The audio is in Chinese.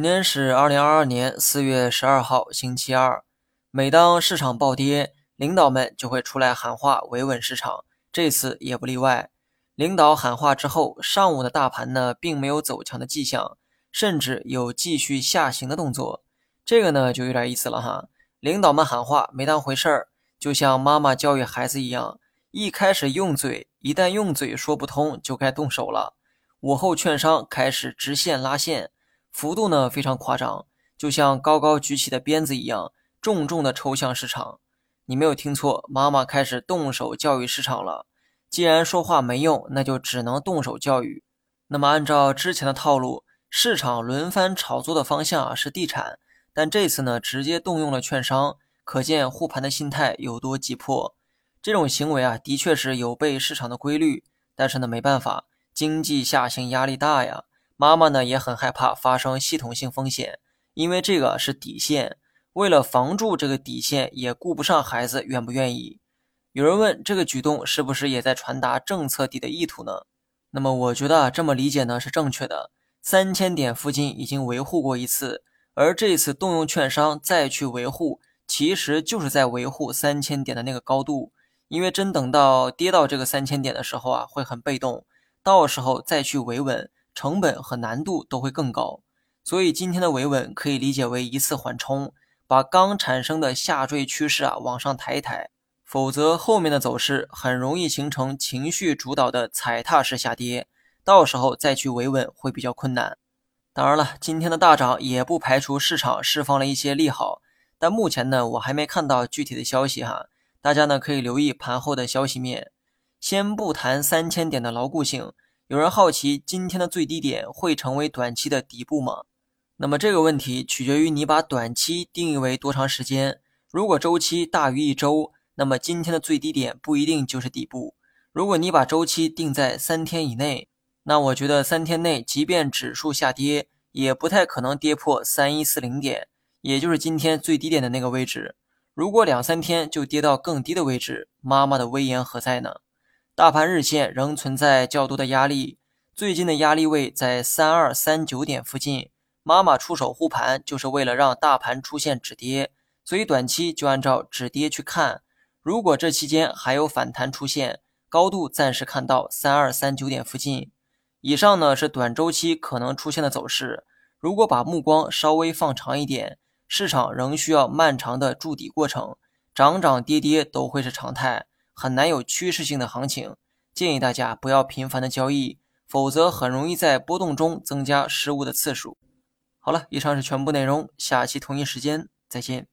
今天是二零二二年四月十二号，星期二。每当市场暴跌，领导们就会出来喊话维稳市场，这次也不例外。领导喊话之后，上午的大盘呢，并没有走强的迹象，甚至有继续下行的动作。这个呢，就有点意思了哈。领导们喊话没当回事儿，就像妈妈教育孩子一样，一开始用嘴，一旦用嘴说不通，就该动手了。午后券商开始直线拉线。幅度呢非常夸张，就像高高举起的鞭子一样，重重的抽向市场。你没有听错，妈妈开始动手教育市场了。既然说话没用，那就只能动手教育。那么按照之前的套路，市场轮番炒作的方向啊是地产，但这次呢直接动用了券商，可见护盘的心态有多急迫。这种行为啊的确是有悖市场的规律，但是呢没办法，经济下行压力大呀。妈妈呢也很害怕发生系统性风险，因为这个是底线。为了防住这个底线，也顾不上孩子愿不愿意。有人问，这个举动是不是也在传达政策底的意图呢？那么我觉得啊这么理解呢是正确的。三千点附近已经维护过一次，而这次动用券商再去维护，其实就是在维护三千点的那个高度。因为真等到跌到这个三千点的时候啊，会很被动，到时候再去维稳。成本和难度都会更高，所以今天的维稳可以理解为一次缓冲，把刚产生的下坠趋势啊往上抬一抬，否则后面的走势很容易形成情绪主导的踩踏式下跌，到时候再去维稳会比较困难。当然了，今天的大涨也不排除市场释放了一些利好，但目前呢我还没看到具体的消息哈，大家呢可以留意盘后的消息面。先不谈三千点的牢固性。有人好奇，今天的最低点会成为短期的底部吗？那么这个问题取决于你把短期定义为多长时间。如果周期大于一周，那么今天的最低点不一定就是底部。如果你把周期定在三天以内，那我觉得三天内即便指数下跌，也不太可能跌破三一四零点，也就是今天最低点的那个位置。如果两三天就跌到更低的位置，妈妈的威严何在呢？大盘日线仍存在较多的压力，最近的压力位在三二三九点附近。妈妈出手护盘就是为了让大盘出现止跌，所以短期就按照止跌去看。如果这期间还有反弹出现，高度暂时看到三二三九点附近。以上呢是短周期可能出现的走势。如果把目光稍微放长一点，市场仍需要漫长的筑底过程，涨涨跌跌都会是常态。很难有趋势性的行情建议大家不要频繁的交易否则很容易在波动中增加失误的次数。好了以上是全部内容下期同一时间再见。